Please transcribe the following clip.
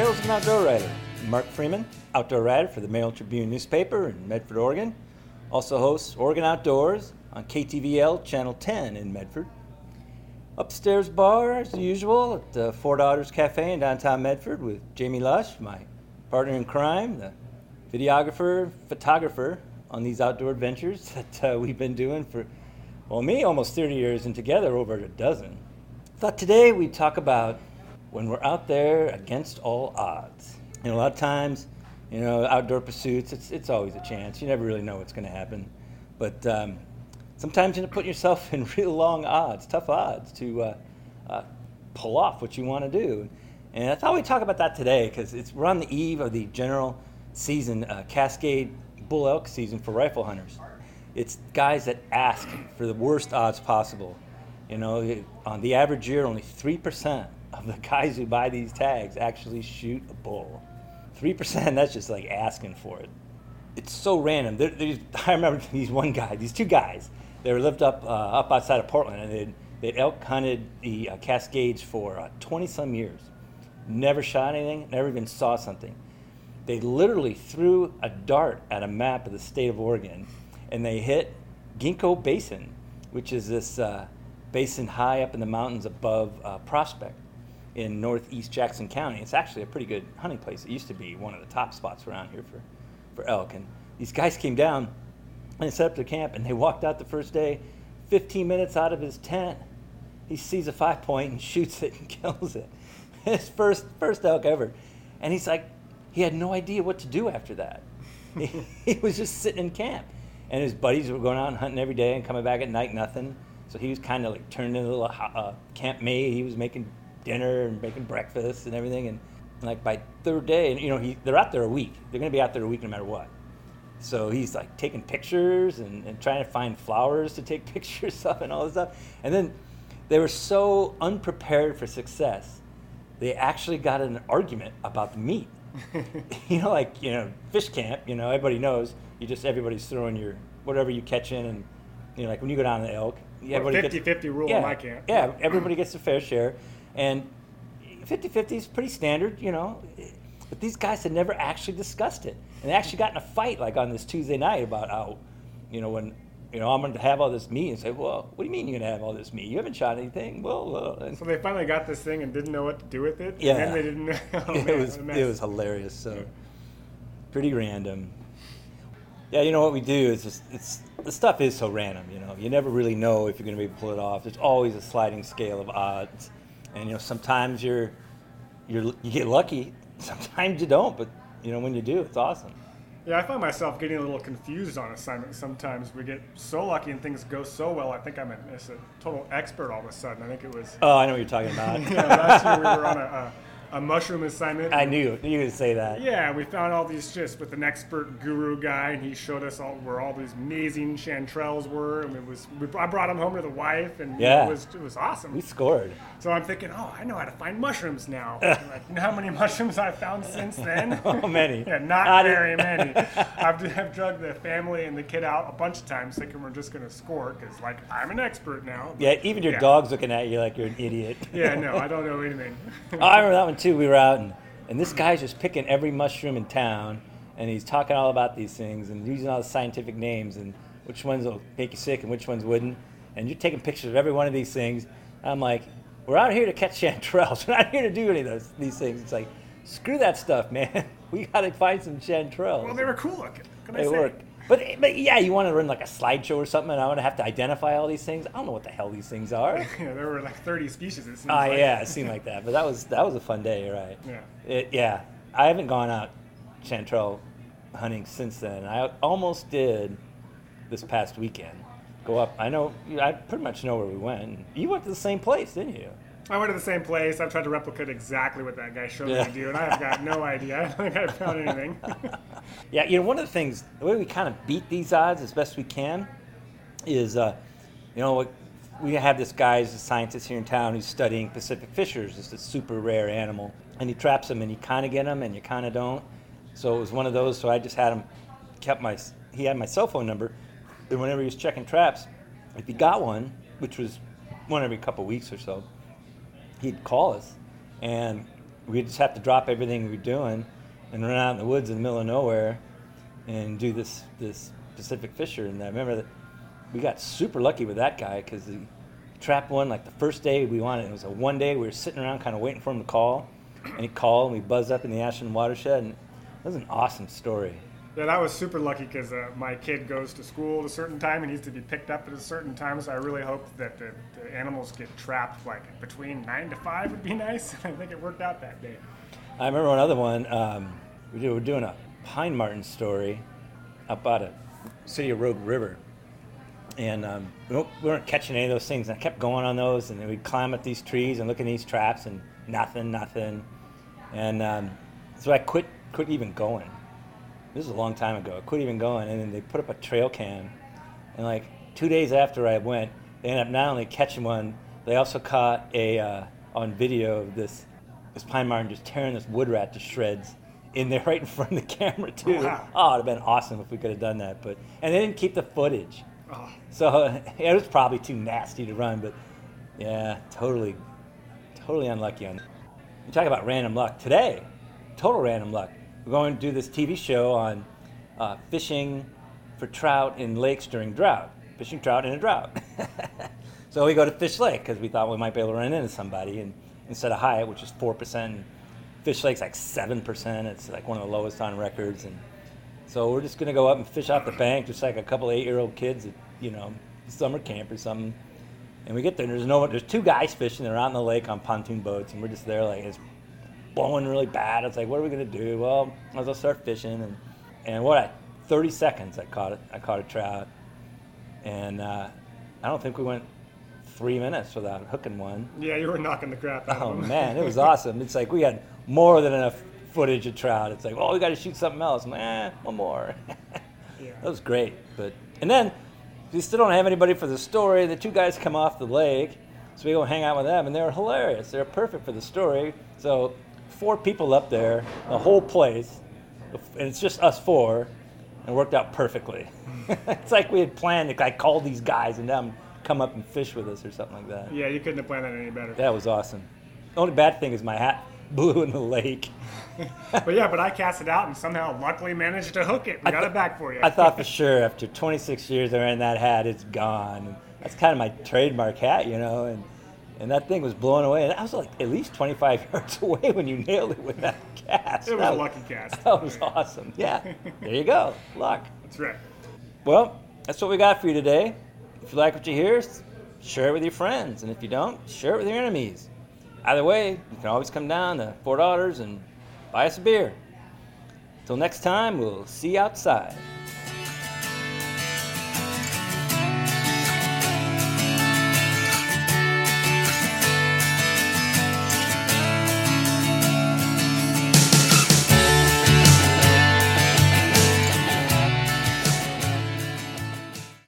Tales of an Outdoor Writer. Mark Freeman, outdoor writer for the Mail Tribune newspaper in Medford, Oregon. Also hosts Oregon Outdoors on KTVL Channel 10 in Medford. Upstairs bar, as usual, at the Four Daughters Cafe in downtown Medford with Jamie Lusch, my partner in crime, the videographer, photographer on these outdoor adventures that uh, we've been doing for, well, me almost 30 years and together over a dozen. Thought today we'd talk about when we're out there against all odds. And a lot of times, you know, outdoor pursuits, it's, it's always a chance. You never really know what's going to happen. But um, sometimes you end up putting yourself in real long odds, tough odds to uh, uh, pull off what you want to do. And I thought we'd talk about that today because we're on the eve of the general season, uh, Cascade Bull Elk season for rifle hunters. It's guys that ask for the worst odds possible. You know, on the average year, only 3% of the guys who buy these tags actually shoot a bull. 3%, that's just like asking for it. It's so random. I remember these one guy, these two guys, they were lived up uh, up outside of Portland, and they'd, they'd elk hunted the uh, Cascades for 20 uh, some years. Never shot anything, never even saw something. They literally threw a dart at a map of the state of Oregon, and they hit Ginkgo Basin, which is this uh, basin high up in the mountains above uh, Prospect in northeast Jackson County. It's actually a pretty good hunting place. It used to be one of the top spots around here for, for elk. And these guys came down and set up their camp, and they walked out the first day. 15 minutes out of his tent, he sees a five point and shoots it and kills it. His first first elk ever. And he's like, he had no idea what to do after that. he, he was just sitting in camp. And his buddies were going out and hunting every day and coming back at night, nothing. So he was kind of like turned into a uh, camp mate. He was making dinner and making breakfast and everything. And like by third day, and you know, he, they're out there a week. They're going to be out there a week no matter what. So he's like taking pictures and, and trying to find flowers to take pictures of and all this stuff. And then they were so unprepared for success, they actually got in an argument about the meat. you know, like, you know, fish camp, you know, everybody knows you just, everybody's throwing your, whatever you catch in. And, you know, like when you go down to the elk, everybody 50 50 rule yeah, in my camp. Yeah, everybody gets a fair share. And 50 50 is pretty standard, you know. But these guys had never actually discussed it. And they actually got in a fight like on this Tuesday night about how, you know, when, you know, I'm going to have all this meat and say, well, what do you mean you're going to have all this meat? You haven't shot anything. Well, uh, so they finally got this thing and didn't know what to do with it. Yeah. And they didn't know. Oh, it, was, it was hilarious. So pretty random. Yeah, you know what we do is just, it's, the stuff is so random, you know. You never really know if you're going to be able to pull it off. There's always a sliding scale of odds and you know sometimes you're you're you get lucky, sometimes you don't, but you know when you do, it's awesome. Yeah, I find myself getting a little confused on assignments. Sometimes we get so lucky and things go so well. I think I'm a, a total expert all of a sudden. I think it was. Oh, I know what you're talking about. yeah, last year we were on a, a a mushroom assignment. I knew you would say that. Yeah, we found all these just with an expert guru guy, and he showed us all where all these amazing chanterelles were, and it was. We, I brought them home to the wife, and yeah, it was it was awesome. We scored. So I'm thinking, oh, I know how to find mushrooms now. like, you know how many mushrooms I've found since then? oh, many. yeah, not, not very many. I've, I've drugged the family and the kid out a bunch of times, thinking we're just going to score because, like, I'm an expert now. But, yeah, even your yeah. dog's looking at you like you're an idiot. yeah, no, I don't know anything. I remember that one too. We were out and and this guy's just picking every mushroom in town, and he's talking all about these things and using all the scientific names and which ones will make you sick and which ones wouldn't. And you're taking pictures of every one of these things. I'm like, we're out here to catch chanterelles. We're not here to do any of those these things. It's like, screw that stuff, man. We got to find some chanterelles. Well, they were cool looking. Can they were. But, but yeah, you want to run like a slideshow or something, and I want to have to identify all these things. I don't know what the hell these things are. yeah, there were like 30 species. It seems uh, like. yeah, it seemed like that. But that was that was a fun day, right? Yeah. It, yeah, I haven't gone out chanterelle hunting since then. I almost did this past weekend. Go up. I know. I pretty much know where we went. You went to the same place, didn't you? I went to the same place. I've tried to replicate exactly what that guy showed yeah. me to do, and I have got no idea. I don't think I found anything. yeah, you know, one of the things, the way we kind of beat these odds as best we can is, uh, you know, we have this guy, he's a scientist here in town, who's studying Pacific fishers. It's a super rare animal. And he traps them, and you kind of get them, and you kind of don't. So it was one of those, so I just had him, kept my, he had my cell phone number, and whenever he was checking traps, if he got one, which was one every couple weeks or so, he'd call us, and we'd just have to drop everything we were doing and run out in the woods in the middle of nowhere and do this this Pacific Fisher. And I remember that we got super lucky with that guy because he trapped one like the first day we wanted. It was a one day we were sitting around kind of waiting for him to call, and he called and we buzzed up in the Ashland watershed, and it was an awesome story. Yeah, that was super lucky because uh, my kid goes to school at a certain time and needs to be picked up at a certain time. So I really hope that the, the animals get trapped like between nine to five would be nice. I think it worked out that day. I remember another one. Um, we were doing a pine marten story up out of City of Rogue River, and um, we, weren't catching any of those things. And I kept going on those, and then we'd climb up these trees and look in these traps, and nothing, nothing. And um, so I quit, quit even going this is a long time ago. I quit even going, and then they put up a trail cam, and like two days after I went, they ended up not only catching one, they also caught a uh, on video of this this pine marten just tearing this wood rat to shreds in there right in front of the camera too. Wow. Oh, it'd have been awesome if we could have done that, but and they didn't keep the footage, Oh, so it was probably too nasty to run. But yeah, totally, totally unlucky on. You talk about random luck today, total random luck we're going to do this TV show on uh, fishing for trout in lakes during drought, fishing trout in a drought. so we go to Fish Lake because we thought we might be able to run into somebody, and instead of Hyatt, which is four percent, Fish Lake's like seven percent. It's like one of the lowest on records, and so we're just gonna go up and fish off the bank, just like a couple eight-year-old kids at you know summer camp or something. And we get there, and there's no, one. there's two guys fishing. They're out in the lake on pontoon boats, and we're just there like it's blowing really bad. It's like, what are we gonna do? Well, I will start fishing, and and what? I, 30 seconds, I caught it. I caught a trout, and uh, I don't think we went three minutes without hooking one. yeah, you were knocking the crap out Oh of them. man, it was awesome. It's like we had more than enough footage of trout. It's like, oh, we got to shoot something else. I'm like, eh, one more. Yeah. That was great. But and then we still don't have anybody for the story. The two guys come off the lake, so we go hang out with them, and they're hilarious. They're perfect for the story. So four people up there, the whole place, and it's just us four, and it worked out perfectly. it's like we had planned to like call these guys and them come up and fish with us or something like that. Yeah, you couldn't have planned that any better. That was awesome. The only bad thing is my hat blew in the lake. But yeah, but I cast it out and somehow luckily managed to hook it. We got it back for you. I thought for sure after 26 years wearing that hat, it's gone. That's kind of my trademark hat, you know. And and that thing was blown away. And I was like at least 25 yards away when you nailed it with that cast. it was that a lucky cast. That was awesome. Yeah. There you go. Luck. That's right. Well, that's what we got for you today. If you like what you hear, share it with your friends. And if you don't, share it with your enemies. Either way, you can always come down to Four Daughters and buy us a beer. Till next time, we'll see you outside.